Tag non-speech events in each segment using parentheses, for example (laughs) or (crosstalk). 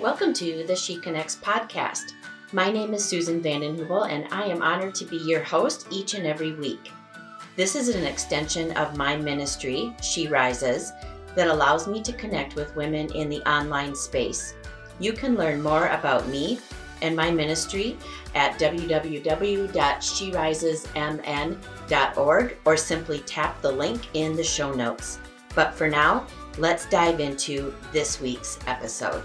Welcome to the She Connects podcast. My name is Susan Vanden Heuvel, and I am honored to be your host each and every week. This is an extension of my ministry, She Rises, that allows me to connect with women in the online space. You can learn more about me and my ministry at www.sherisesmn.org or simply tap the link in the show notes. But for now, let's dive into this week's episode.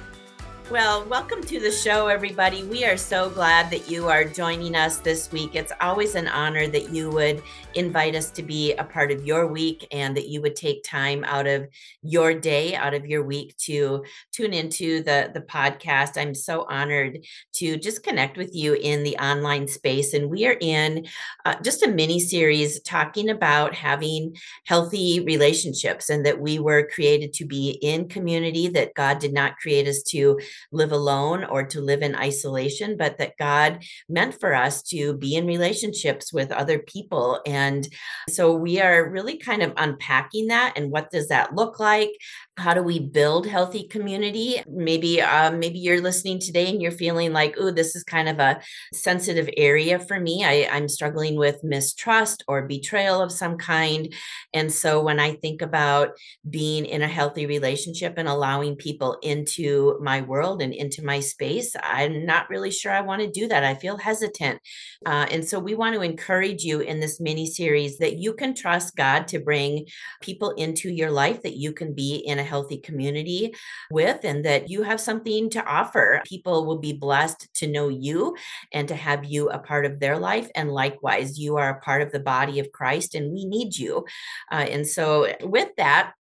Well, welcome to the show, everybody. We are so glad that you are joining us this week. It's always an honor that you would invite us to be a part of your week and that you would take time out of your day, out of your week to tune into the, the podcast. I'm so honored to just connect with you in the online space. And we are in uh, just a mini series talking about having healthy relationships and that we were created to be in community, that God did not create us to live alone or to live in isolation, but that God meant for us to be in relationships with other people. And so we are really kind of unpacking that and what does that look like? How do we build healthy community? Maybe um, maybe you're listening today and you're feeling like oh this is kind of a sensitive area for me. I, i'm struggling with mistrust or betrayal of some kind. And so when i think about being in a healthy relationship and allowing people into my world and into my space i'm not really sure i want to do that. I feel hesitant. Uh, and so we want to encourage you in this mini series that you can trust god to bring people into your life that you can be in a healthy community with, and that you have something to offer. People will be blessed to know you and to have you a part of their life. And likewise, you are a part of the body of Christ, and we need you. Uh, and so, with that,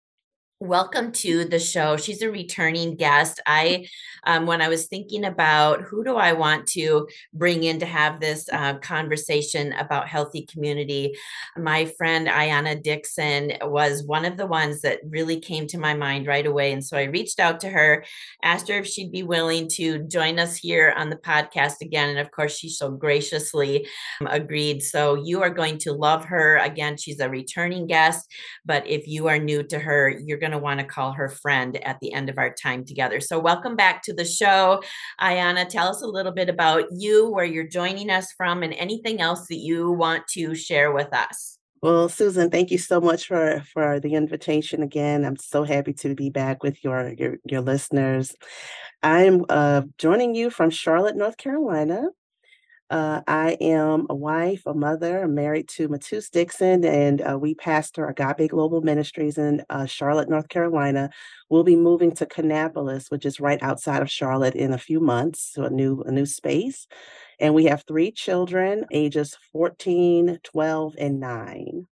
welcome to the show. She's a returning guest. I um, when i was thinking about who do i want to bring in to have this uh, conversation about healthy community my friend ayana dixon was one of the ones that really came to my mind right away. And so i reached out to her asked her if she'd be willing to join us here on the podcast again. And of course she so graciously um, agreed. So you are going to love her. Again she's a returning guest but if you are new to her you're going to want to call her friend at the end of our time together. So, welcome back to the show. Ayana, tell us a little bit about you, where you're joining us from, and anything else that you want to share with us. Well, Susan, thank you so much for for the invitation again. I'm so happy to be back with your your, your listeners. I'm uh, joining you from Charlotte, North Carolina. Uh, I am a wife, a mother. I'm married to Matus Dixon, and uh, we pastor Agape Global Ministries in uh, Charlotte, North Carolina. We'll be moving to Kannapolis, which is right outside of Charlotte, in a few months, so a new a new space. And we have three children, ages 14, 12, and 9.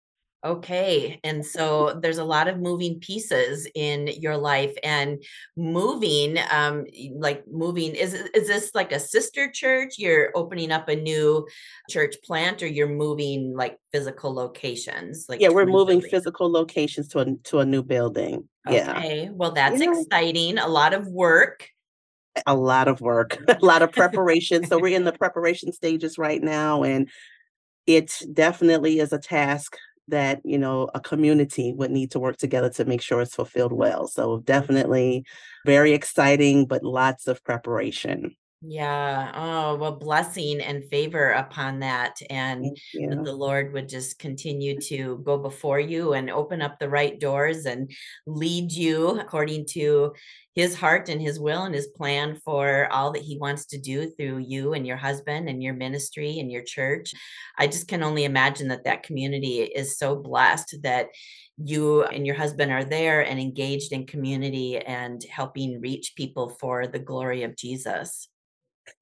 Okay. And so there's a lot of moving pieces in your life and moving um like moving is is this like a sister church you're opening up a new church plant or you're moving like physical locations like Yeah, we're moving physical locations to a to a new building. Yeah. Okay. Well, that's yeah. exciting. A lot of work. A lot of work, (laughs) a lot of preparation. so we're in the (laughs) preparation stages right now and it definitely is a task that you know a community would need to work together to make sure it's fulfilled well. So definitely very exciting but lots of preparation yeah. Oh, well, blessing and favor upon that. And that the Lord would just continue to go before you and open up the right doors and lead you according to his heart and his will and his plan for all that he wants to do through you and your husband and your ministry and your church. I just can only imagine that that community is so blessed that you and your husband are there and engaged in community and helping reach people for the glory of Jesus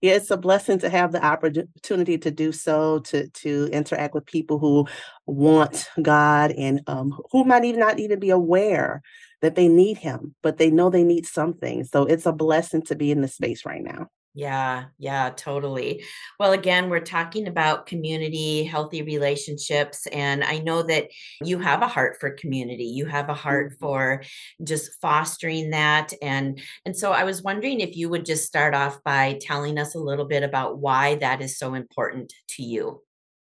it's a blessing to have the opportunity to do so, to to interact with people who want God and um, who might even not even be aware that they need Him, but they know they need something. So it's a blessing to be in the space right now. Yeah, yeah, totally. Well, again, we're talking about community, healthy relationships. And I know that you have a heart for community. You have a heart mm-hmm. for just fostering that. And and so I was wondering if you would just start off by telling us a little bit about why that is so important to you.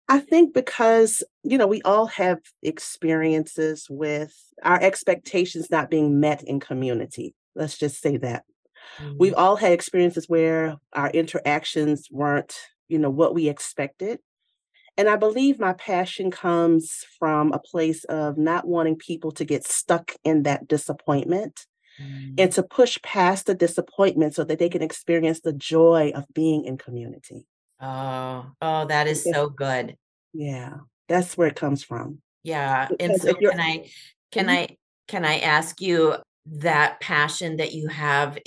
I think because, you know, we all have experiences with our expectations not being met in community. Let's just say that Mm-hmm. We've all had experiences where our interactions weren't, you know, what we expected. And I believe my passion comes from a place of not wanting people to get stuck in that disappointment mm. and to push past the disappointment so that they can experience the joy of being in community. Oh, oh, that is so good. Yeah, that's where it comes from. Yeah. And so can I can mm-hmm. I can I ask you that passion that you have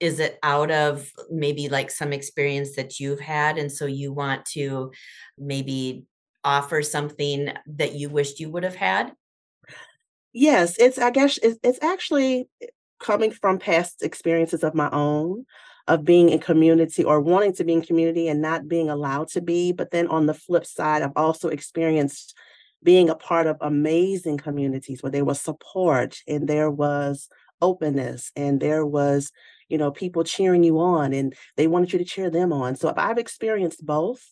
is it out of maybe like some experience that you've had and so you want to maybe offer something that you wished you would have had? Yes it's i guess it's, actually eh, coming from past experiences of my own of being in community or wanting to be in community and not being allowed to be but then on the flip side i've also experienced being a part of amazing communities where there was support and there was openness and there was you know, people cheering you on and they wanted you to cheer them on. So I've experienced both.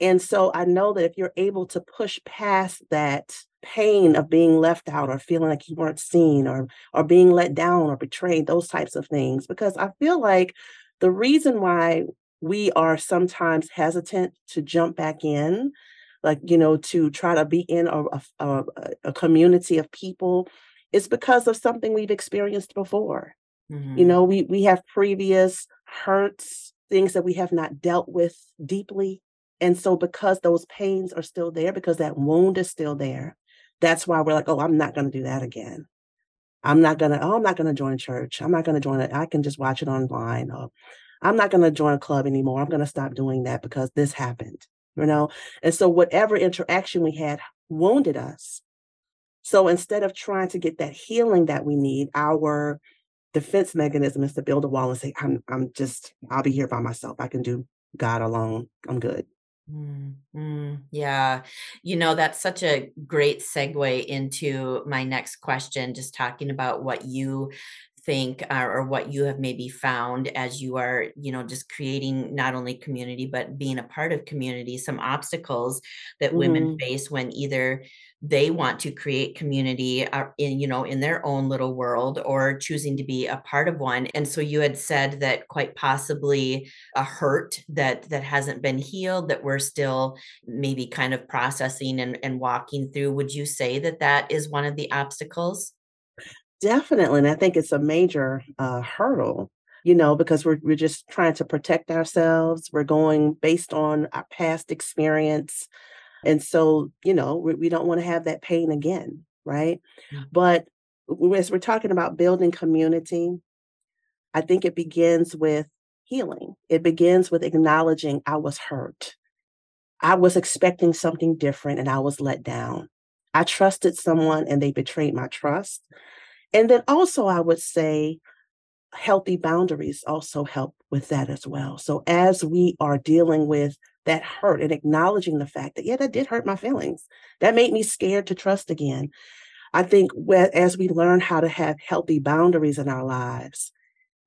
And so I know that if you're able to push past that pain of being left out or feeling like you weren't seen or or being let down or betrayed, those types of things, because I feel like the reason why we are sometimes hesitant to jump back in, like you know, to try to be in a, a, a community of people, is because of something we've experienced before. Mm-hmm. You know, we we have previous hurts, things that we have not dealt with deeply. And so because those pains are still there, because that wound is still there, that's why we're like, oh, I'm not going to do that again. I'm not going to, oh, I'm not going to join church. I'm not going to join it. I can just watch it online. Or I'm not going to join a club anymore. I'm going to stop doing that because this happened, you know? And so whatever interaction we had wounded us. So instead of trying to get that healing that we need, our defense mechanism is to build a wall and say, I'm I'm just, I'll be here by myself. I can do God alone. I'm good. Mm-hmm. Yeah. You know, that's such a great segue into my next question, just talking about what you think uh, or what you have maybe found as you are you know just creating not only community but being a part of community some obstacles that mm-hmm. women face when either they want to create community uh, in you know in their own little world or choosing to be a part of one. And so you had said that quite possibly a hurt that that hasn't been healed that we're still maybe kind of processing and, and walking through. Would you say that that is one of the obstacles definitely and i think it's a major uh, hurdle you know because we're, we're just trying to protect ourselves we're going based on our past experience and so, you know, we, we don't want to have that pain again, right? Mm-hmm. But as we're talking about building community, I think it begins with healing. It begins with acknowledging I was hurt. I was expecting something different and I was let down. I trusted someone and they betrayed my trust. And then also, I would say healthy boundaries also help with that as well. So, as we are dealing with that hurt and acknowledging the fact that, yeah, that did hurt my feelings. That made me scared to trust again. I think as we learn how to have healthy boundaries in our lives,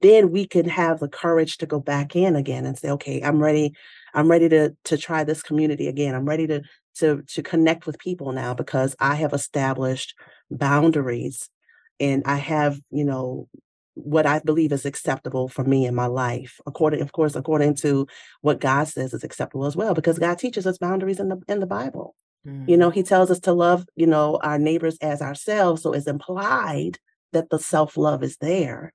then we can have the courage to go back in again and say, okay, I'm ready. I'm ready to to try this community again. I'm ready to to to connect with people now because I have established boundaries and I have, you know, what I believe is acceptable for me in my life, according, of course, according to what God says is acceptable as well, because God teaches us boundaries in the in the Bible. Mm. You know, mm-hmm. He tells us to love, you know, our neighbors as ourselves. So it's implied that the self love is there.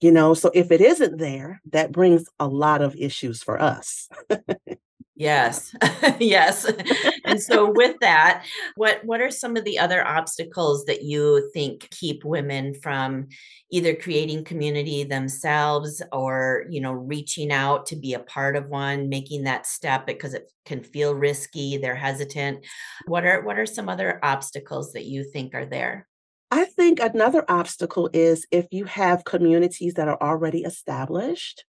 You know, so if it isn't there, that brings a lot of issues for us. (laughs) Yes. (laughs) yes. and so (laughs) with that, what what are some of the other obstacles that you think keep women from either creating community themselves or, you know, reaching out to be a part of one, making that step because it can feel risky, they're hesitant. What are what are some other obstacles that you think are there? I think another obstacle is if you have communities that are already established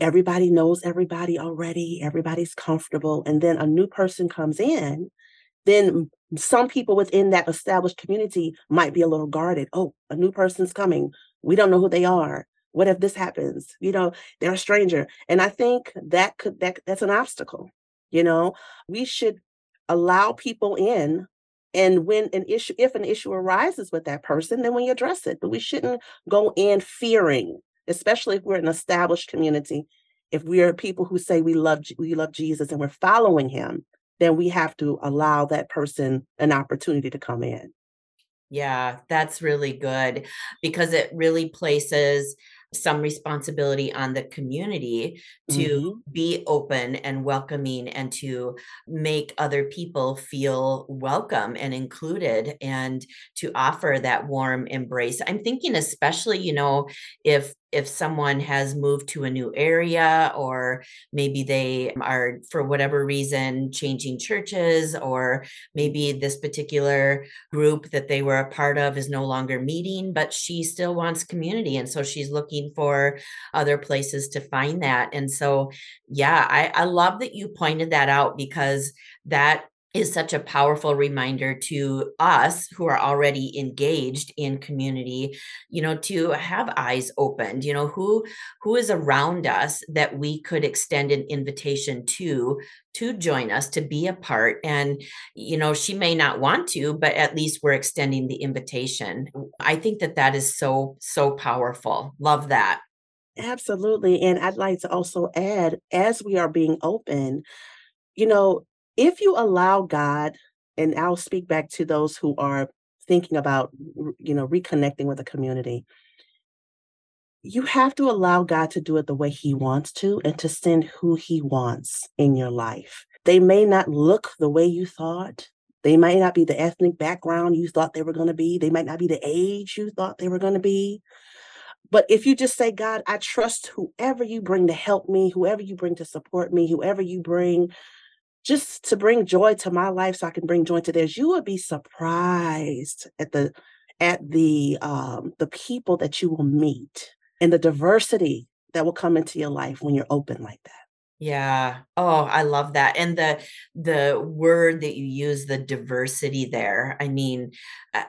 everybody knows everybody already, everybody's comfortable, and then a new person comes in, then some people within that established community might be a little guarded. Oh, a new person's coming. We don't know who they are. What if this happens? You know, they're a stranger. And I think that could that that's an obstacle. You know, we should allow people in and when an issue if an issue arises with that person then we address it but we shouldn't go in fearing especially if we're an established community, if we are people who say we love we love Jesus and we're following him, then we have to allow that person an opportunity to come in. Yeah, that's really good because it really places some responsibility on the community to mm-hmm. be open and welcoming and to make other people feel welcome and included and to offer that warm embrace. I'm thinking especially, you know, if if someone has moved to a new area or maybe they are for whatever reason changing churches or maybe this particular group that they were a part of is no longer meeting but she still wants community. And so she's looking for other places to find that. And so yeah i, I love that you pointed that out because that is such a powerful reminder to us who are already engaged in community you know to have eyes opened you know who who is around us that we could extend an invitation to to join us to be a part. And you know she may not want to but at least we're extending the invitation. I think that that is so so powerful. Love that. Absolutely. And i'd like to also add as we are being open you know if you allow God, and I'll speak back to those who are thinking about, you know, reconnecting with the community, you have to allow God to do it the way He wants to and to send who He wants in your life. They may not look the way you thought. They might not be the ethnic background you thought they were going to be. They might not be the age you thought they were going to be. But if you just say, God, I trust whoever you bring to help me, whoever you bring to support me, whoever you bring just to bring joy to my life so I can bring joy to theirs. You would be surprised at the at the um the people that you will meet and the diversity that will come into your life when you're open like that. Yeah. Oh, I love that. And the the word that you use, the diversity there. I mean,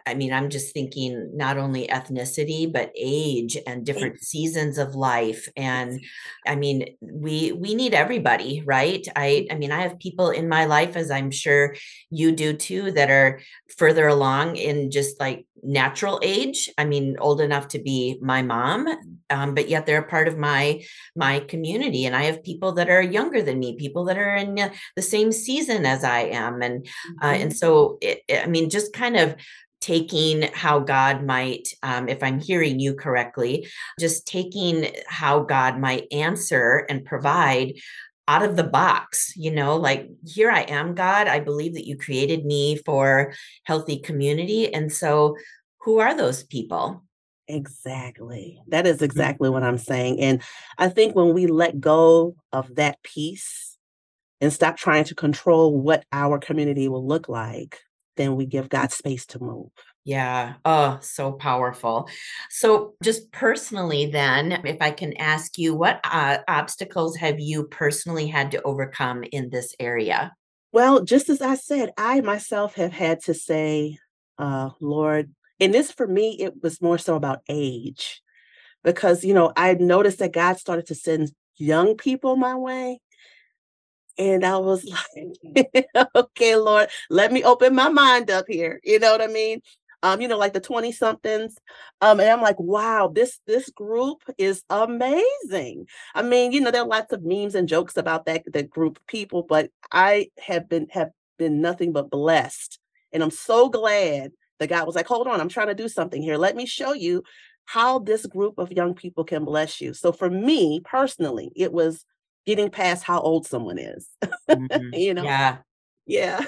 I mean, I'm just thinking not only ethnicity, but age and different seasons of life. And I mean, we we need everybody, right? I I mean, I have people in my life, as I'm sure you do too, that are further along in just like natural age i mean old enough to be my mom um, but yet they're a part of my my community and i have people that are younger than me people that are in the same season as i am and uh, mm-hmm. and so it, i mean just kind of taking how God might, um, if I'm hearing you correctly, just taking how God might answer and provide out of the box, you know, like here I am, God. I believe that you created me for healthy community. And so, who are those people? Exactly. That is exactly what I'm saying. And I think when we let go of that piece and stop trying to control what our community will look like, then we give God space to move. Yeah. Oh, so powerful. So, just personally, then, if I can ask you, what uh, obstacles have you personally had to overcome in this area? Well, just as I said, I myself have had to say, uh, Lord, and this for me, it was more so about age because, you know, I noticed that God started to send young people my way. And I was like, (laughs) okay, Lord, let me open my mind up here. You know what I mean? um, you know, like the 20 somethings. Um, and I'm like, wow, this this group is amazing. I mean, you know, there are lots of memes and jokes about that that group of people, but I have been have been nothing but blessed. And I'm so glad the guy was like, hold on, I'm trying to do something here. Let me show you how this group of young people can bless you. So for me personally, it was getting past how old someone is. Mm-hmm. (laughs) you know? Yeah. Yeah.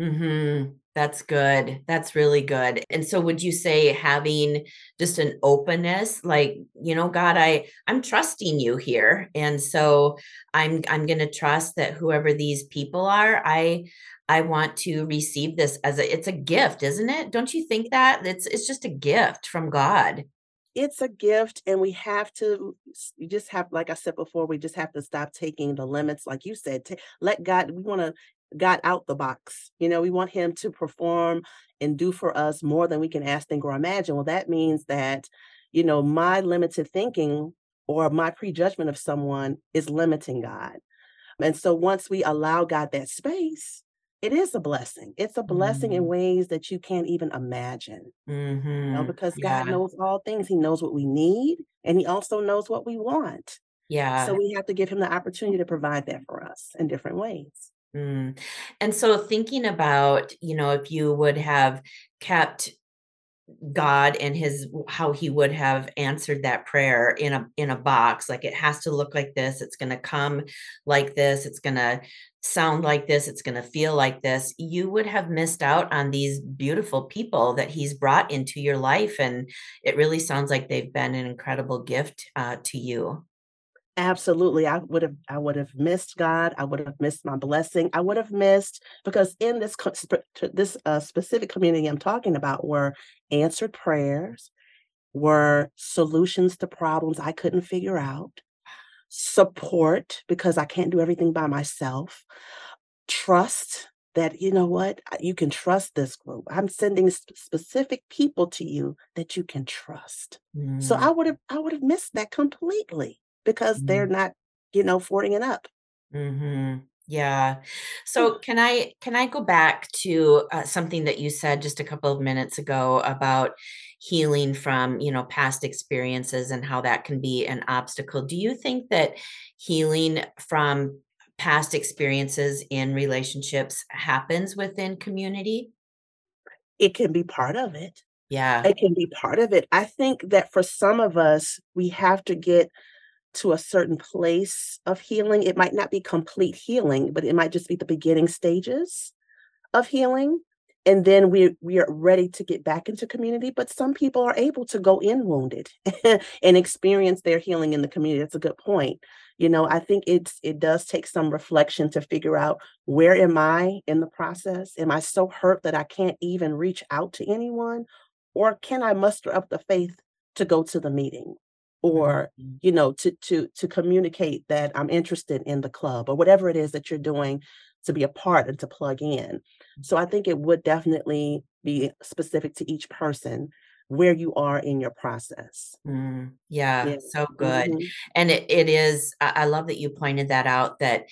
Mm-hmm. That's good. That's really good. And so would you say having just an openness like, you know, God, I I'm trusting you here. And so I'm I'm going to trust that whoever these people are, I I want to receive this as a it's a gift, isn't it? Don't you think that? It's it's just a gift from God. It's a gift and we have to you just have like I said before, we just have to stop taking the limits like you said. Let God we want to God out the box. You know, we want him to perform and do for us more than we can ask, think, or imagine. Well, that means that, you know, my limited thinking or my prejudgment of someone is limiting God. And so once we allow God that space, it is a blessing. It's a blessing in Mm. ways that you can't even imagine. You know, Mhm. because God knows all things. He knows what we need, and he also knows what we want. Yeah. So we have to give him the opportunity to provide that for us in different ways. Mm. And so thinking about, you know, if you would have kept God and his how he would have answered that prayer in a in a box, like it has to look like this, it's gonna come like this, it's gonna sound like this, it's gonna feel like this, you would have missed out on these beautiful people that he's brought into your life, and it really sounds like they've been an incredible gift, uh, to you. Absolutely, I would've I would've missed God, I would've missed my blessing, I would've missed because in this co sp t this, uh, specific community I'm talking about were answered prayers, were solutions to problems I couldn't figure out, support because I can't do everything by myself, trust that, you know what, you can trust this group. I'm sending sp specific people to you that you can trust. So Mm. I would've I would've missed that completely because they're Mm. not, you know, 40 it up. Mhm. Yeah. So can I can I go back to, uh, something that you said just a couple of minutes ago about healing from, you know, past experiences and how that can be an obstacle. Do you think that healing from past experiences in relationships happens within community? It can be part of it. Yeah. It can be part of it. I think that for some of us, we have to get to a certain place of healing. It might not be complete healing, but it might just be the beginning stages of healing, and then we we are ready to get back into community, but some people are able to go in wounded (laughs) and experience their healing in the community. That's a good point. You know, I think it's it does take some reflection to figure out where am I in the process? Am I so hurt that I can't even reach out to anyone? Or can I muster up the faith to go to the meeting? Or, Mhm. you know, to to to communicate that I'm interested in the club or whatever it is that you're doing to be a part and to plug in. So I think it would definitely be specific to each person where you are in your process. Mm, yeah, Yeah. so good. Mhm. And it it is I love that you pointed that out that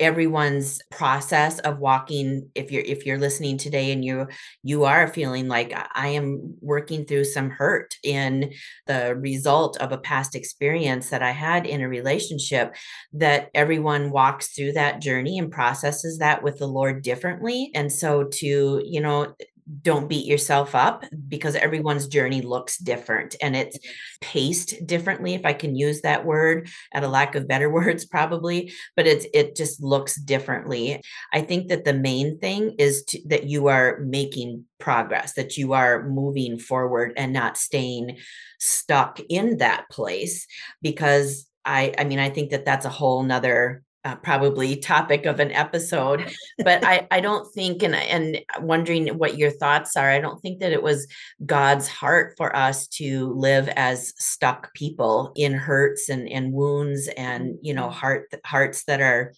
everyone's process of walking if you're if you're listening today and you you are feeling like, "I am working through some hurt in the result of a past experience that I had in a relationship," that everyone walks through that journey and processes that with the Lord differently, and so to, you know, don't beat yourself up because everyone's journey looks different and it's paced differently, if I can use that word, at a lack of better (laughs) words probably, but it's it just looks differently. I think that the main thing is to that you are making progress, that you are moving forward and not staying stuck in that place because I I mean, I think that that's a whole 'nother, uh, probably topic of an episode, but I I don't think and and wondering what your thoughts are, I don't think that it was God's heart for us to live as stuck people in hurts and and wounds and, you know, Mhm. heart hearts that are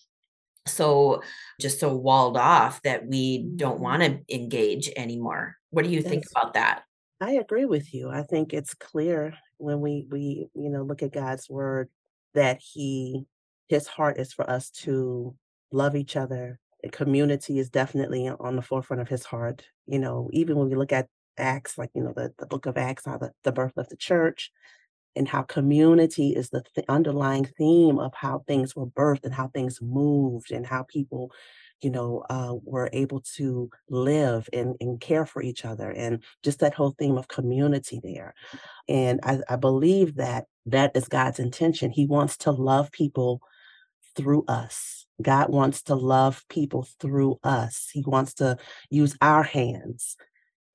so just so walled off that we don't Mhm. wanna engage anymore. What do you think about that? I agree with you. I think it's clear when we we, you know, look at God's word that he his heart is for us to love each other. Community is definitely on the forefront of his heart. You know, even when we look at Acts, like, you know, the the book of Acts, how the the birth of the church and how community is the th underlying theme of how things were birthed and how things moved and how people, you know, uh, were able to live and and care for each other and just that whole theme of community there. And I I believe that that is God's intention. He wants to love people through us. God wants to love people through us. He wants to use our hands,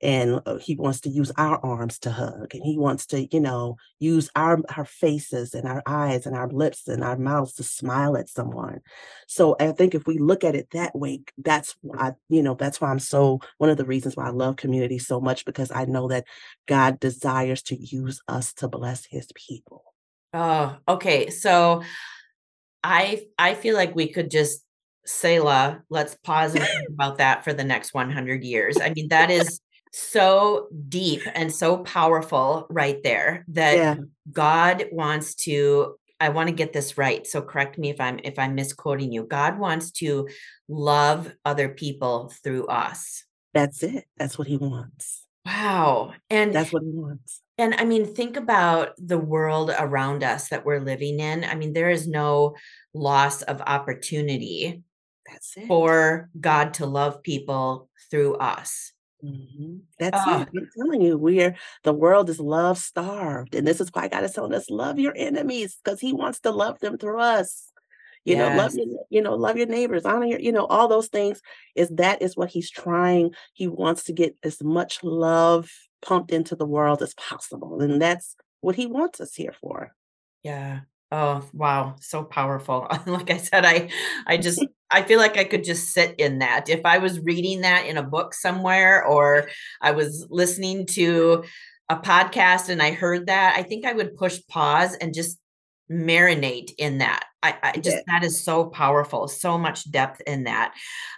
and, uh, he wants to use our arms to hug, and he wants to, you know, use our our faces and our eyes and our lips and our mouths to smile at someone. So I think if we look at it that way, that's why, you know, that's why I'm so one of the reasons why I love community so much because I know that God desires to use us to bless his people. Oh, okay, so I I feel like we could just say Selah, let's pause and think about that for the next 100 years. I mean, that is so deep and so powerful right there that Yeah. God wants to I want to get this right. So correct me if I'm if I'm misquoting you. God wants to love other people through us. That's it. That's what he wants. Wow. And that's what he wants. And I mean, think about the world around us that we're living in. I mean, there is no loss of opportunity that's it. for God to love people through us. Mm-hmm. That's uh, it. I'm telling you, we're the world is love starved, and this is why God is telling us love your enemies because He wants to love them through us. You yes. know, love your, you know, love your neighbors, honor your, you know, all those things. Is that is what He's trying. He wants to get as much love pumped into the world as possible, and that's what He wants us here for. Yeah. Oh, wow, so powerful. (laughs) Like I said, I I just (laughs) I feel like I could just sit in that. If I was reading that in a book somewhere or I was listening to a podcast and I heard that, I think I would push pause and just marinate in that. I, I just yeah. that is so powerful, so much depth in that.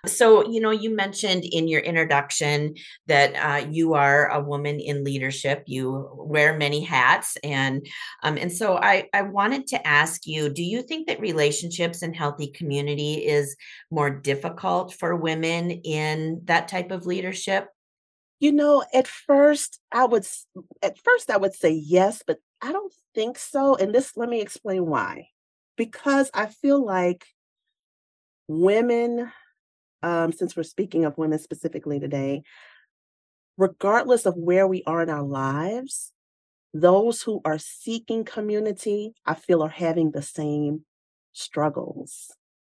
So, you know, you mentioned in your introduction that uh, you are a woman in leadership. You wear many hats, and um, and so I I wanted to ask you: Do you think that relationships and healthy community is more difficult for women in that type of leadership? You know, at first I would at first I would say yes, but I don't think so. And this, let me explain why. Because I feel like women, um, since we're speaking of women specifically today, regardless of where we are in our lives, those who are seeking community, I feel are having the same struggles.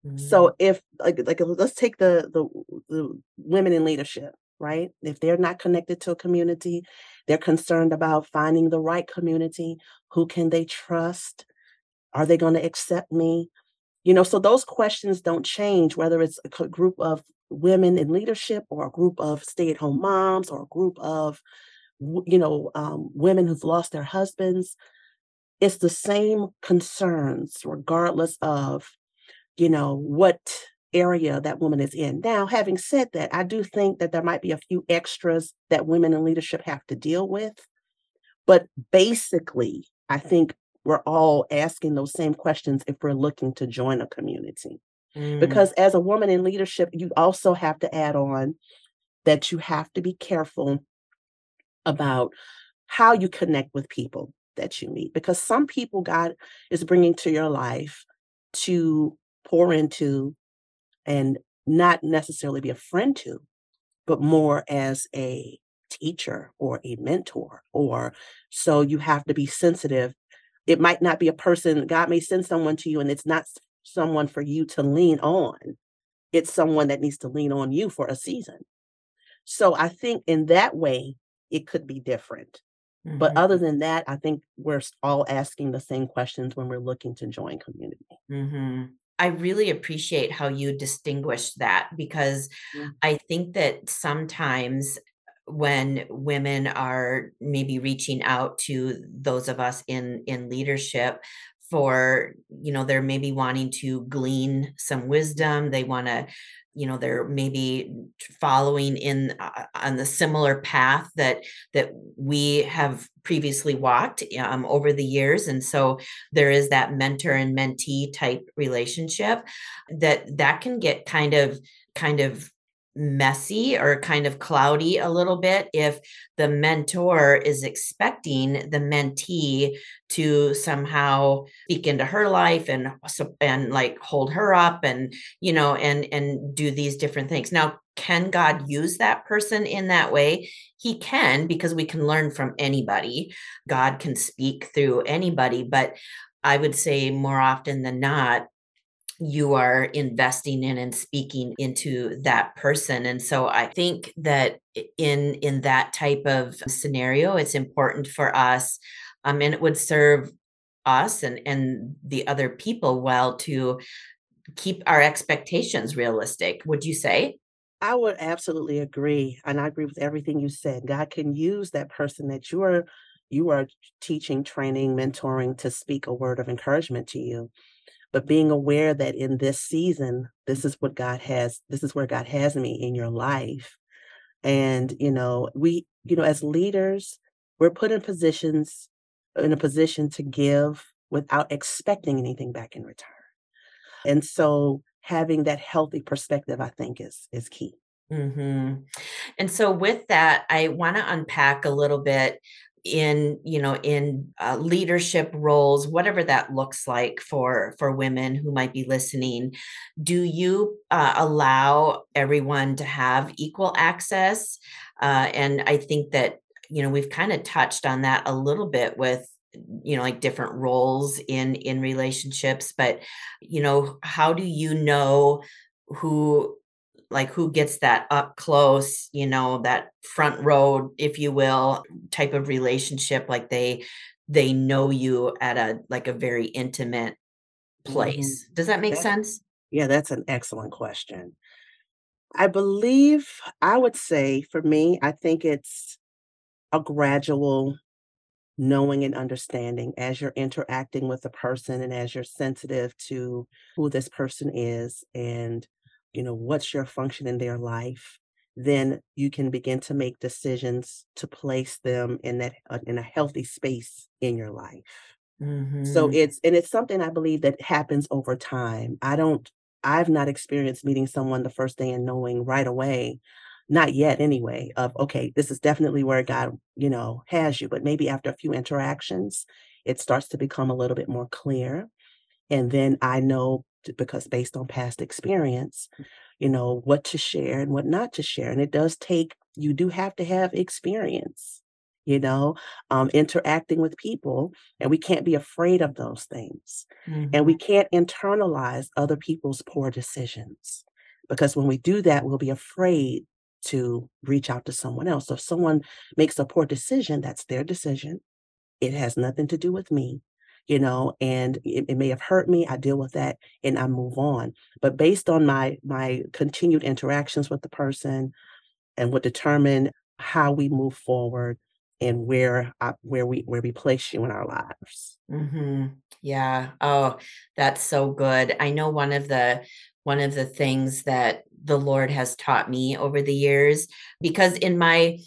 Mm-hmm. So if like like let's take the, the the women in leadership right? If they're not connected to a community, they're concerned about finding the right community. Who can they trust? Are they going to accept me? You know, so those questions don't change, whether it's a group of women in leadership or a group of stay at home moms or a group of, you know, um, women who've lost their husbands. It's the same concerns, regardless of, you know, what area that woman is in. Now, having said that, I do think that there might be a few extras that women in leadership have to deal with. But basically, I think we're all asking those same questions if we're looking to join a community. Mm. Because as a woman in leadership, you also have to add on that you have to be careful about how you connect with people that you meet. Because some people God is bringing to your life to pour into and not necessarily be a friend to, but more as a teacher or a mentor. Or so you have to be sensitive. It might not be a person, God may send someone to you, and it's not someone for you to lean on. It's someone that needs to lean on you for a season. So I think in that way, it could be different. Mm-hmm. But other than that, I think we're all asking the same questions when we're looking to join community. Mm-hmm. I really appreciate how you distinguish that because yeah. I think that sometimes when women are maybe reaching out to those of us in in leadership for you know they're maybe wanting to glean some wisdom they want to you know they're maybe following in uh, on the similar path that that we have previously walked um, over the years and so there is that mentor and mentee type relationship that that can get kind of kind of messy or kind of cloudy a little bit if the mentor is expecting the mentee to somehow speak into her life and and like hold her up and you know and and do these different things. Now can god use that person in that way? He can because we can learn from anybody. God can speak through anybody but i would say more often than not you are investing in and speaking into that person. And so i think that in in that type of scenario it's important for us um, and it would serve us and and the other people well to keep our expectations realistic. Would you say? I would absolutely agree and i agree with everything you said. God can use that person that you are you are teaching training mentoring to speak a word of encouragement to you but being aware that in this season this is what god has this is where god has me in your life and you know we you know as leaders we're put in positions in a position to give without expecting anything back in return. And so having that healthy perspective, I think, is is key. Mm-hmm. And so, with that, I want to unpack a little bit in you know in uh, leadership roles whatever that looks like for for women who might be listening do you uh, allow everyone to have equal access? Uh, and i think that you know we've kind of touched on that a little bit with you know like different roles in in relationships but you know how do you know who like who gets that up close you know that front row if you will type of relationship like they they know you at a like a very intimate mm-hmm. place mm-hmm. does that make that, sense yeah that's an excellent question i believe i would say for me i think it's a gradual knowing and understanding as you're interacting with a person and as you're sensitive to who this person is and you know what's your function in their life then you can begin to make decisions to place them in that uh, in a healthy space in your life. Mm-hmm. so it's and it's something i believe that happens over time. I don't i've not experienced meeting someone the first day and knowing right away not yet anyway of okay this is definitely where god you know has you. But maybe after a few interactions it starts to become a little bit more clear and then i know because based on past experience, you know, what to share and what not to share. And it does take, you do have to have experience, you know, um, interacting with people. And we can't be afraid of those things. Mm-hmm. And we mm-hmm. can't internalize other people's poor decisions. Because when we do that, we'll be afraid to reach out to someone else. So if someone makes a poor decision, that's their decision. It has nothing to do with me you know, and it, it, may have hurt me. I deal with that and I move on. But based on my my continued interactions with the person and what determine how we move forward and where I, where we where we place you in our lives. Mm-hmm. Yeah. Oh, that's so good. I know one of the one of the things that the Lord has taught me over the years because in my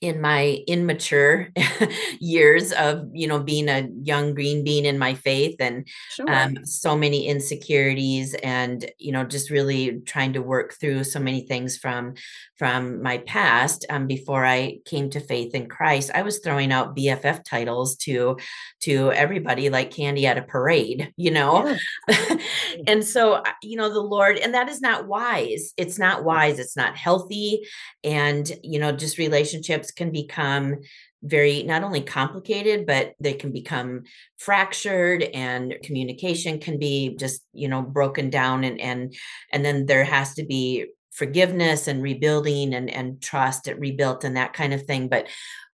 in my immature (laughs) years of you know being a young green bean in my faith and sure. um, so many insecurities and you know just really trying to work through so many things from from my past um, before i came to faith in christ i was throwing out bff titles to to everybody like candy at a parade (laughs) you know yeah. (laughs) and so you know the lord and that is not wise it's not wise it's not healthy and you know just relationships can become very not only complicated but they can become fractured and communication can be just you know broken down and and and then there has to be forgiveness and rebuilding and and trust and rebuilt and that kind of thing. But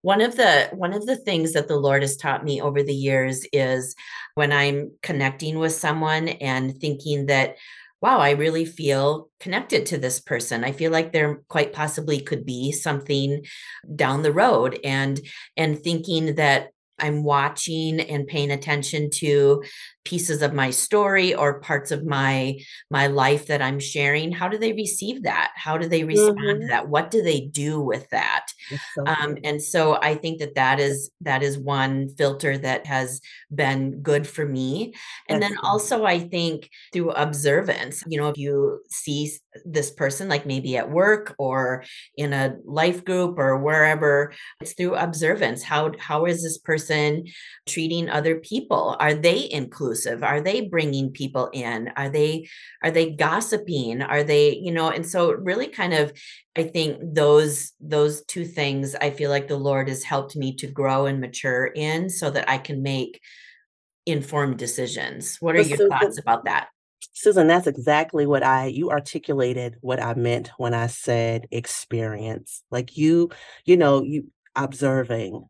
one of the one of the things that the lord has taught me over the years is when i'm connecting with someone and thinking that wow, I really feel connected to this person. I feel like there quite possibly could be something down the road and and thinking that I'm watching and paying attention to pieces of my story or parts of my my life that i'm sharing how do they receive that? How do they respond mm-hmm. to that? What do they do with that? So um, and so i think that that is that is one filter that has been good for me. And That's then cool. also i think through observance you know if you see this person like maybe at work or in a life group or wherever it's through observance. How how is this person treating other people? Are they inclusive inclusive? Are they bringing people in? Are they are they gossiping? Are they you know and so really kind of i think those those two things i feel like the lord has helped me to grow and mature in so that i can make informed decisions. What are your susan, thoughts about that? Susan that's exactly what i you articulated what i meant when i said experience. Like you you know you observing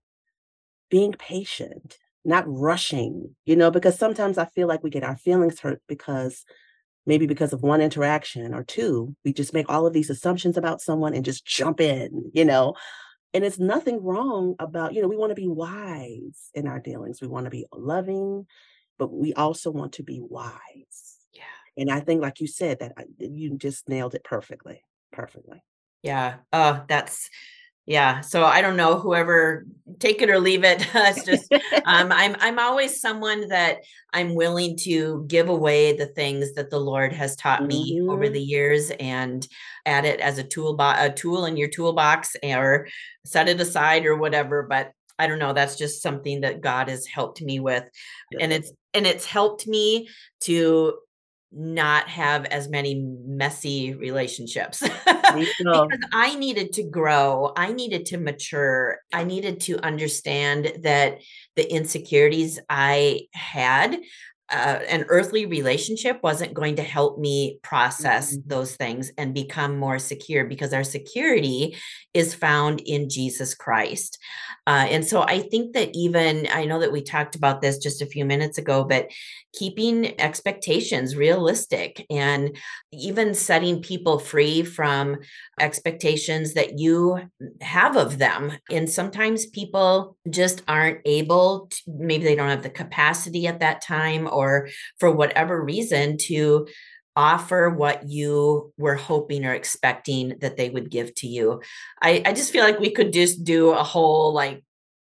being patient not rushing, you know, because sometimes I feel like we get our feelings hurt because maybe because of one interaction or two, we just make all of these assumptions about someone and just jump in, you know. And it's nothing wrong about, you know, we want to be wise in our dealings. We want to be loving, but we also want to be wise. Yeah. And I think, like you said, that uh, you just nailed it perfectly. Perfectly. Yeah. Oh, that's yeah so i don't know whoever take it or leave it (laughs) it's just (laughs) um, i'm i'm always someone that i'm willing to give away the things that the lord has taught me mm-hmm. over the years and add it as a tool a tool in your toolbox or set it aside or whatever but i don't know that's just something that god has helped me with and it's and it's helped me to not have as many messy relationships (laughs) because I needed to grow. I needed to mature. I needed to understand that the insecurities I had uh, an earthly relationship wasn't going to help me process mm-hmm. those things and become more secure because our security is found in Jesus Christ. Uh, and so I think that even, I know that we talked about this just a few minutes ago, but keeping expectations realistic and even setting people free from expectations that you have of them. And sometimes people just aren't able to, maybe they don't have the capacity at that time or for whatever reason to offer what you were hoping or expecting that they would give to you. I, I just feel like we could just do a whole like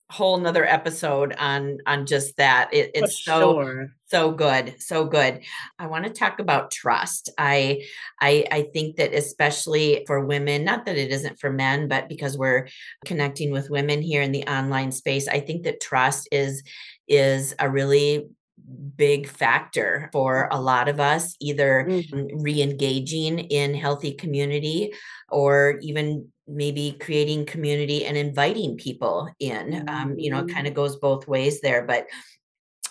whole another episode on on just that it, it's For so sure. so good so good i want to talk about trust I, I i think that especially for women not that it isn't for men but because we're connecting with women here in the online space i think that trust is is a really big factor for a lot of us either mm-hmm. re-engaging in healthy community or even maybe creating community and inviting people in um, you know it kind of mm-hmm. goes both ways there but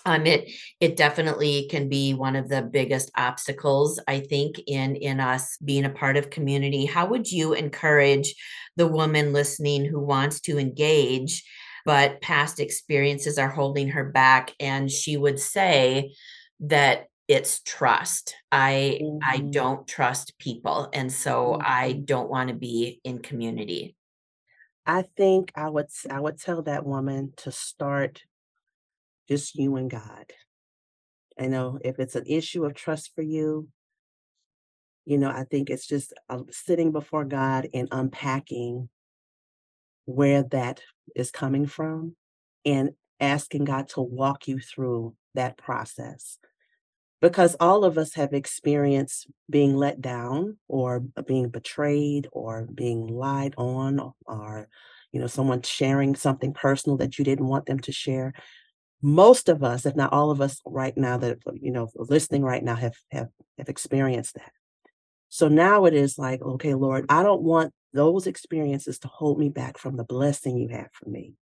um, it it definitely can be one of the biggest obstacles i think in in us being a part of community how would you encourage the woman listening who wants to engage but past experiences are holding her back and she would say that it's trust i mm-hmm. i don't trust people and so mm-hmm. i don't want to be in community i think i would i would tell that woman to start just you and god i know if it's an issue of trust for you you know i think it's just uh, sitting before god and unpacking where that is coming from and asking god to walk you through that process. Because all of us have experienced being let down or being betrayed or being lied on or you know someone sharing something personal that you didn't want them to share. Most of us if not all of us right now that you know listening right now have have have experienced that. So now it is like okay lord i don't want those experiences to hold me back from the blessing you have for me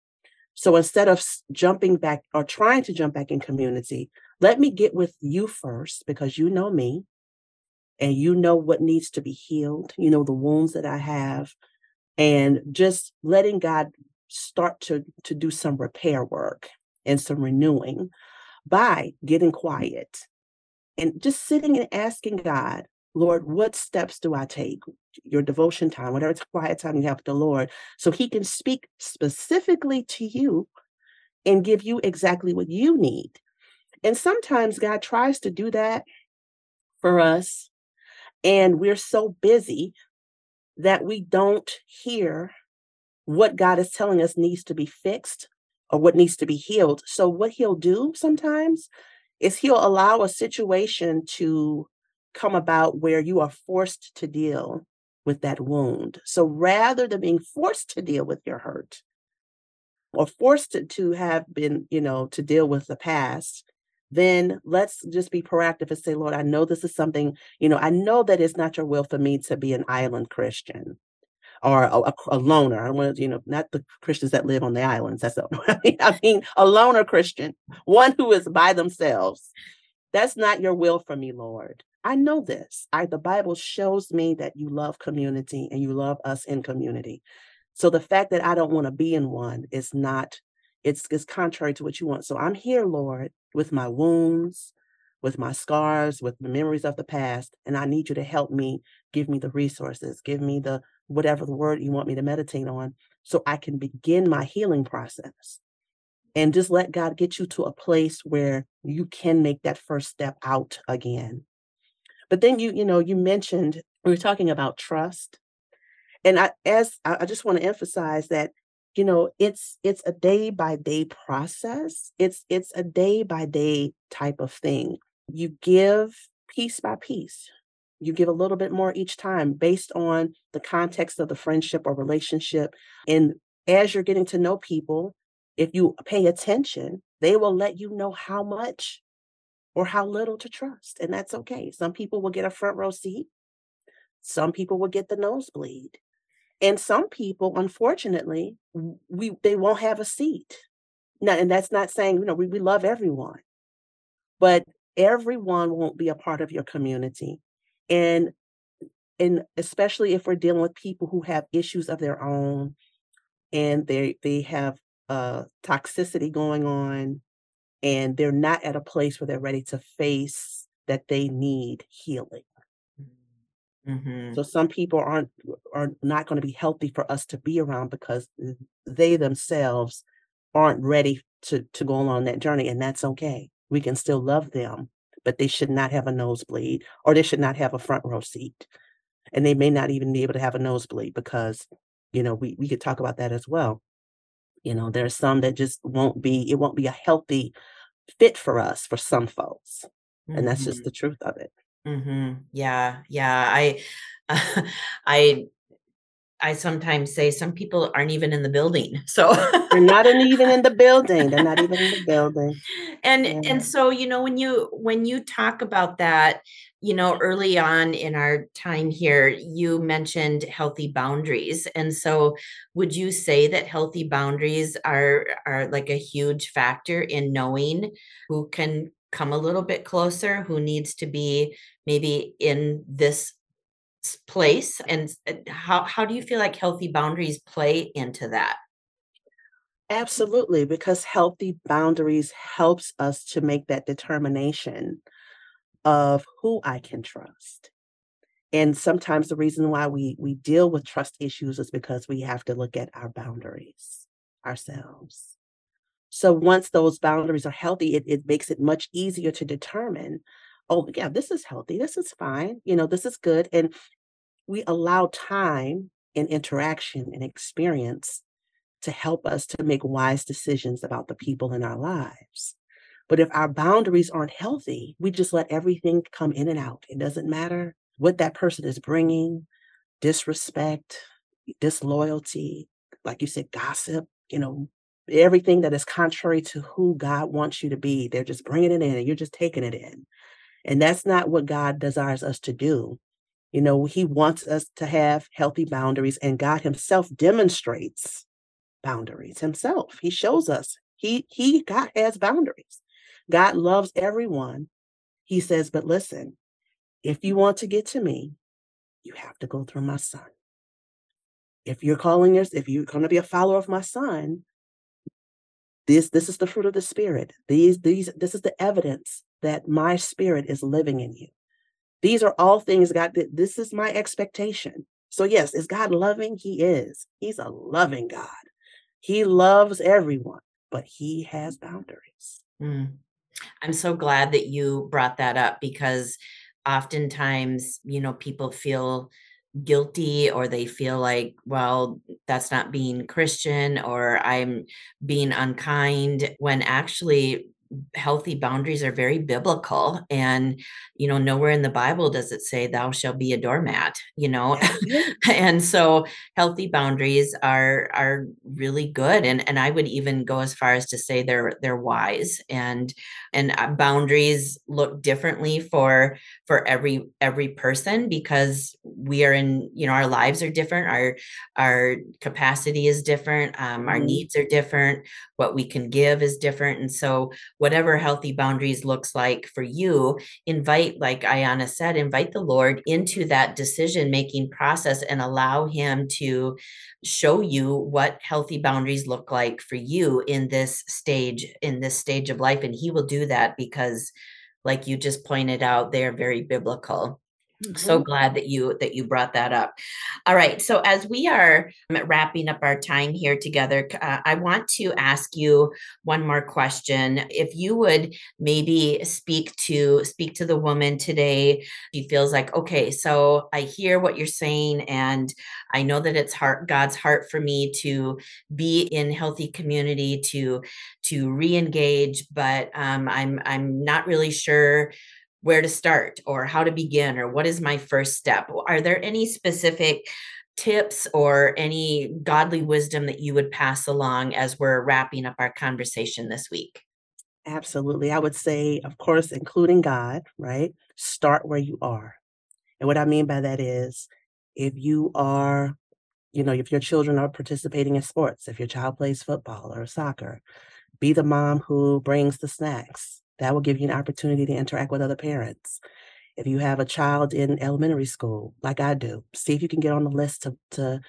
so instead of jumping back or trying to jump back in community let me get with you first because you know me and you know what needs to be healed. You know the wounds that I have and just letting God start to to do some repair work and some renewing by getting quiet and just sitting and asking God, Lord, what steps do I take? Your devotion time, whatever it's quiet time you have with the Lord, so He can speak specifically to you and give you exactly what you need. And sometimes God tries to do that for us, and we're so busy that we don't hear what God is telling us needs to be fixed or what needs to be healed. So, what He'll do sometimes is He'll allow a situation to come about where you are forced to deal with that wound. So, rather than being forced to deal with your hurt or forced to, to have been, you know, to deal with the past, then let's just be proactive and say, Lord, I know this is something, you know, I know that it's not your will for me to be an island Christian or a, a, a loner. I want to, you know, not the Christians that live on the islands. That's what (laughs) I mean. I mean, a loner Christian, one who is by themselves. That's not your will for me, Lord. I know this. I the Bible shows me that you love community and you love us in community. So the fact that I don't want to be in one is not it's, it's contrary to what you want. So I'm here, Lord, with my wounds, with my scars, with the memories of the past. And I need you to help me, give me the resources, give me the whatever the word you want me to meditate on so I can begin my healing process. And just let God get you to a place where you can make that first step out again. But then you, you know, you mentioned we were talking about trust. and I as I just want to emphasize that you know it's it's a day by day process it's it's a day by day type of thing you give piece by piece you give a little bit more each time based on the context of the friendship or relationship and as you're getting to know people if you pay attention they will let you know how much or how little to trust and that's okay some people will get a front row seat some people will get the nosebleed and some people, unfortunately, we they won't have a seat. Now, and that's not saying, you know, we, we love everyone, but everyone won't be a part of your community. And and especially if we're dealing with people who have issues of their own and they they have uh toxicity going on and they're not at a place where they're ready to face that they need healing. Mm-hmm. So some people aren't are not going to be healthy for us to be around because they themselves aren't ready to to go along that journey, and that's okay. We can still love them, but they should not have a nosebleed, or they should not have a front row seat, and they may not even be able to have a nosebleed because you know we we could talk about that as well. You know, there are some that just won't be. It won't be a healthy fit for us for some folks, mm-hmm. and that's just mm-hmm. the truth of it. Mhm. Yeah, yeah. I (laughs) I I sometimes say some people aren't even in the building. So They're not even in the building. They're not even in the (laughs) building. and Yeah. and so you know when you when you talk about that, you know, early on in our time here, you mentioned healthy boundaries. And so would you say that healthy boundaries are are like a huge factor in knowing who can come a little bit closer, who needs to be maybe in this place and how how do you feel like healthy boundaries play into that absolutely because healthy boundaries helps us to make that determination of who i can trust and sometimes the reason why we we deal with trust issues is because we have to look at our boundaries ourselves so once those boundaries are healthy, it, it makes it much easier to determine, oh, yeah, this is healthy. This is fine. You know, this is good. And we allow time and interaction and experience to help us to make wise decisions about the people in our lives. But if our boundaries aren't healthy, we just let everything come in and out. It doesn't matter what that person is bringing disrespect, disloyalty, like you said, gossip, you know, everything that is contrary to who God wants you to be. They're just bringing it in and you're just taking it in. And that's not what God desires us to do. You know, He wants us to have healthy boundaries, and God Himself demonstrates boundaries Himself. He shows us He He God has boundaries. God loves everyone. He says, but listen, if you want to get to me, you have to go through my son. If you're calling us, if you're going to be a follower of my son, this this is the fruit of the spirit. These these this is the evidence that my spirit is living in you. These are all things god this is my expectation. So yes is god loving? He is. He's a loving god. He loves everyone but he has boundaries. Mm. I'm so glad that you brought that up because oftentimes you know people feel guilty or they feel like well that's not being christian or i'm being unkind when actually healthy boundaries are very biblical and you know nowhere in the bible does it say thou shall be a doormat you know (laughs) and so healthy boundaries are are really good and and i would even go as far as to say they're they're wise and and uh, boundaries look differently for for every every person because we are in you know our lives are different our our capacity is different um, our mm-hmm. needs are different what we can give is different and so whatever healthy boundaries looks like for you invite like ayana said invite the lord into that decision making process and allow him to show you what healthy boundaries look like for you in this stage in this stage of life and he will do that because like you just pointed out they're very biblical. So glad that you that you brought that up. All right, so as we are wrapping up our time here together, uh, I want to ask you one more question. If you would maybe speak to speak to the woman today, she feels like, okay, so I hear what you're saying, and I know that it's heart God's heart for me to be in healthy community to to re-engage, but um, I'm I'm not really sure where to start or how to begin or what is my first step. Are there any specific tips or any godly wisdom that you would pass along as we're wrapping up our conversation this week? Absolutely i would say of course including god right? Start where you are. And what i mean by that is if you are you know if your children are participating in sports if your child plays football or soccer be the mom who brings the snacks that will give you an opportunity to interact with other parents. If you have a child in elementary school, like I do, see if you can get on the list to to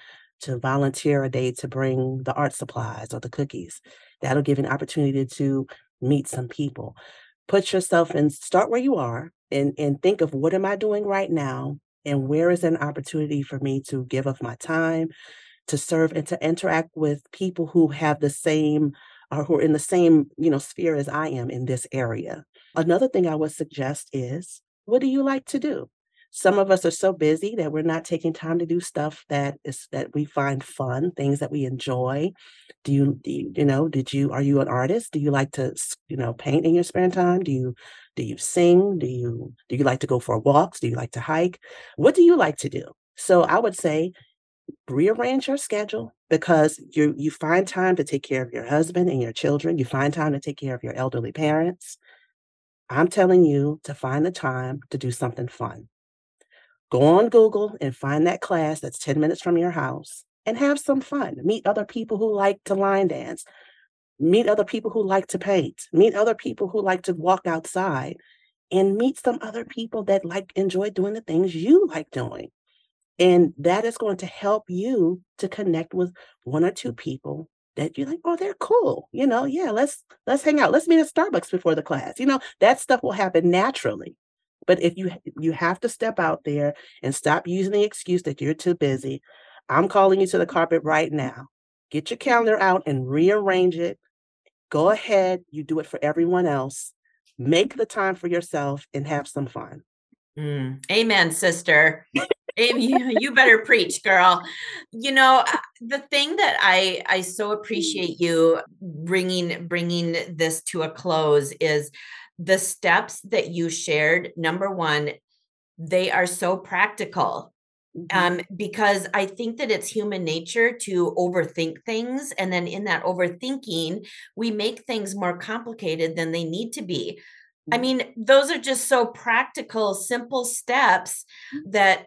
to volunteer a day to bring the art supplies or the cookies. That'll give you an opportunity to meet some people. Put yourself and start where you are and, and think of what am I doing right now and where is an opportunity for me to give of my time, to serve and to interact with people who have the same or who are in the same, you know, sphere as I am in this area. Another thing I would suggest is what do you like to do? Some of us are so busy that we're not taking time to do stuff that is that we find fun, things that we enjoy. Do you, do you, you know, did you are you an artist? Do you like to, you know, paint in your spare time? Do you do you sing? Do you do you like to go for walks? Do you like to hike? What do you like to do? So I would say rearrange your schedule because you you find time to take care of your husband and your children. You find time to take care of your elderly parents. I'm telling you to find the time to do something fun. Go on Google and find that class that's 10 minutes from your house and have some fun. Meet other people who like to line dance. Meet other people who like to paint. Meet other people who like to walk outside and meet some other people that like enjoy doing the things you like doing. And that is going to help you to connect with one or two people that you're like, oh, they're cool. You know, yeah, let's let's hang out. Let's meet at Starbucks before the class. You know, that stuff will happen naturally. But if you you have to step out there and stop using the excuse that you're too busy, I'm calling you to the carpet right now. Get your calendar out and rearrange it. Go ahead, you do it for everyone else. Make the time for yourself and have some fun. Mm. Amen, sister. you, you better preach, girl. You know, the thing that I I so appreciate you bringing bringing this to a close is the steps that you shared. Number one, they are so practical. Mm-hmm. Um, because I think that it's human nature to overthink things. And then in that overthinking, we make things more complicated than they need to be. I mm-hmm. mean, those are just so practical, simple steps mm-hmm. that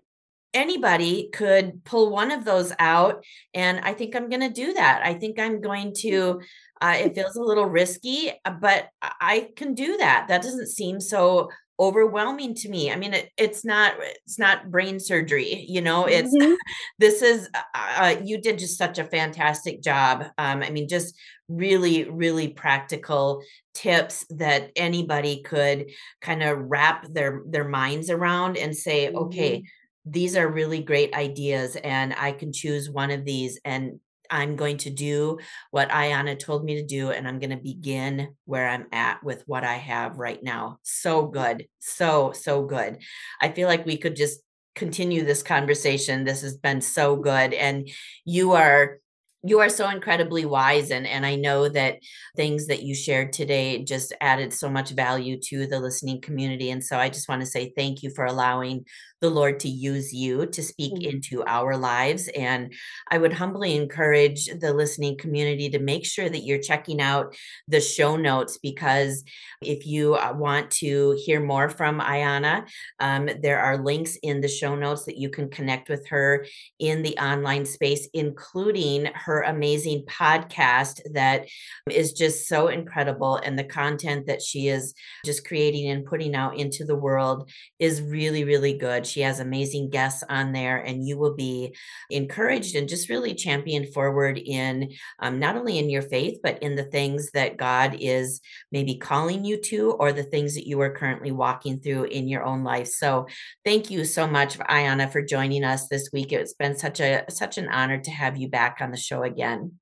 anybody could pull one of those out and i think i'm going to do that i think i'm going to uh, it feels a little risky uh, but i can do that that doesn't seem so overwhelming to me i mean it, it's not it's not brain surgery you know it's mm-hmm. (laughs) this is uh, uh, you did just such a fantastic job um, i mean just really really practical tips that anybody could kind of wrap their their minds around and say mm-hmm. okay these are really great ideas and I can choose one of these and I'm going to do what Ayana told me to do, and I'm going to begin where I'm at with what I have right now. So good. So, so good. I feel like we could just continue this conversation. This has been so good. And you are you are so incredibly wise and and I know that things that you shared today just added so much value to the listening community and so I just want to say thank you for allowing the Lord to use you to speak mm-hmm. into our lives. And I would humbly encourage the listening community to make sure that you're checking out the show notes because if you uh, want to hear more from Ayana, um, there are links in the show notes that you can connect with her in the online space, including her amazing podcast that is just so incredible. And the content that she is just creating and putting out into the world is really, really good. She has amazing guests on there, and you will be encouraged and just really championed forward in um, not only in your faith, but in the things that God is maybe calling you to or the things that you are currently walking through in your own life. So thank you so much, Ayana, for joining us this week. It's been such a such an honor to have you back on the show again.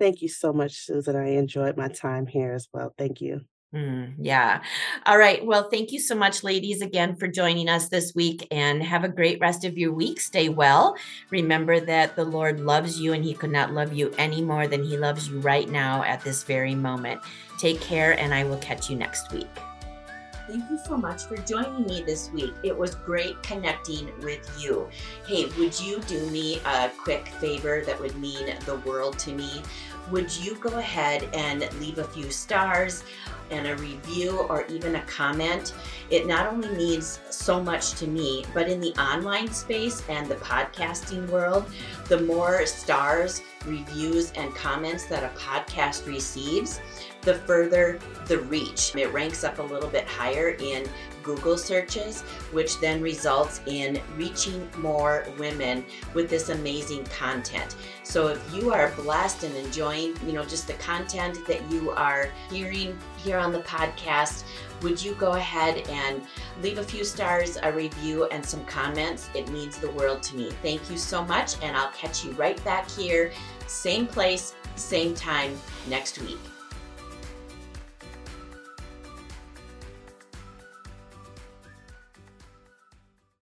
Thank you so much, Susan. I enjoyed my time here as well. Thank you. Mm, yeah. All right. Well, thank you so much, ladies, again for joining us this week and have a great rest of your week. Stay well. Remember that the Lord loves you and he could not love you any more than he loves you right now at this very moment. Take care, and I will catch you next week. Thank you so much for joining me this week. It was great connecting with you. Hey, would you do me a quick favor that would mean the world to me? Would you go ahead and leave a few stars? and a review or even a comment, it not only means so much to me, but in the online space and the podcasting world, the more stars, reviews, and comments that a podcast receives, the further the reach. It ranks up a little bit higher in Google searches, which then results in reaching more women with this amazing content. So if you are blessed and enjoying, you know, just the content that you are hearing here on the podcast, would you go ahead and leave a few stars, a review, and some comments? It means the world to me. Thank you so much, and I'll catch you right back here, same place, same time next week.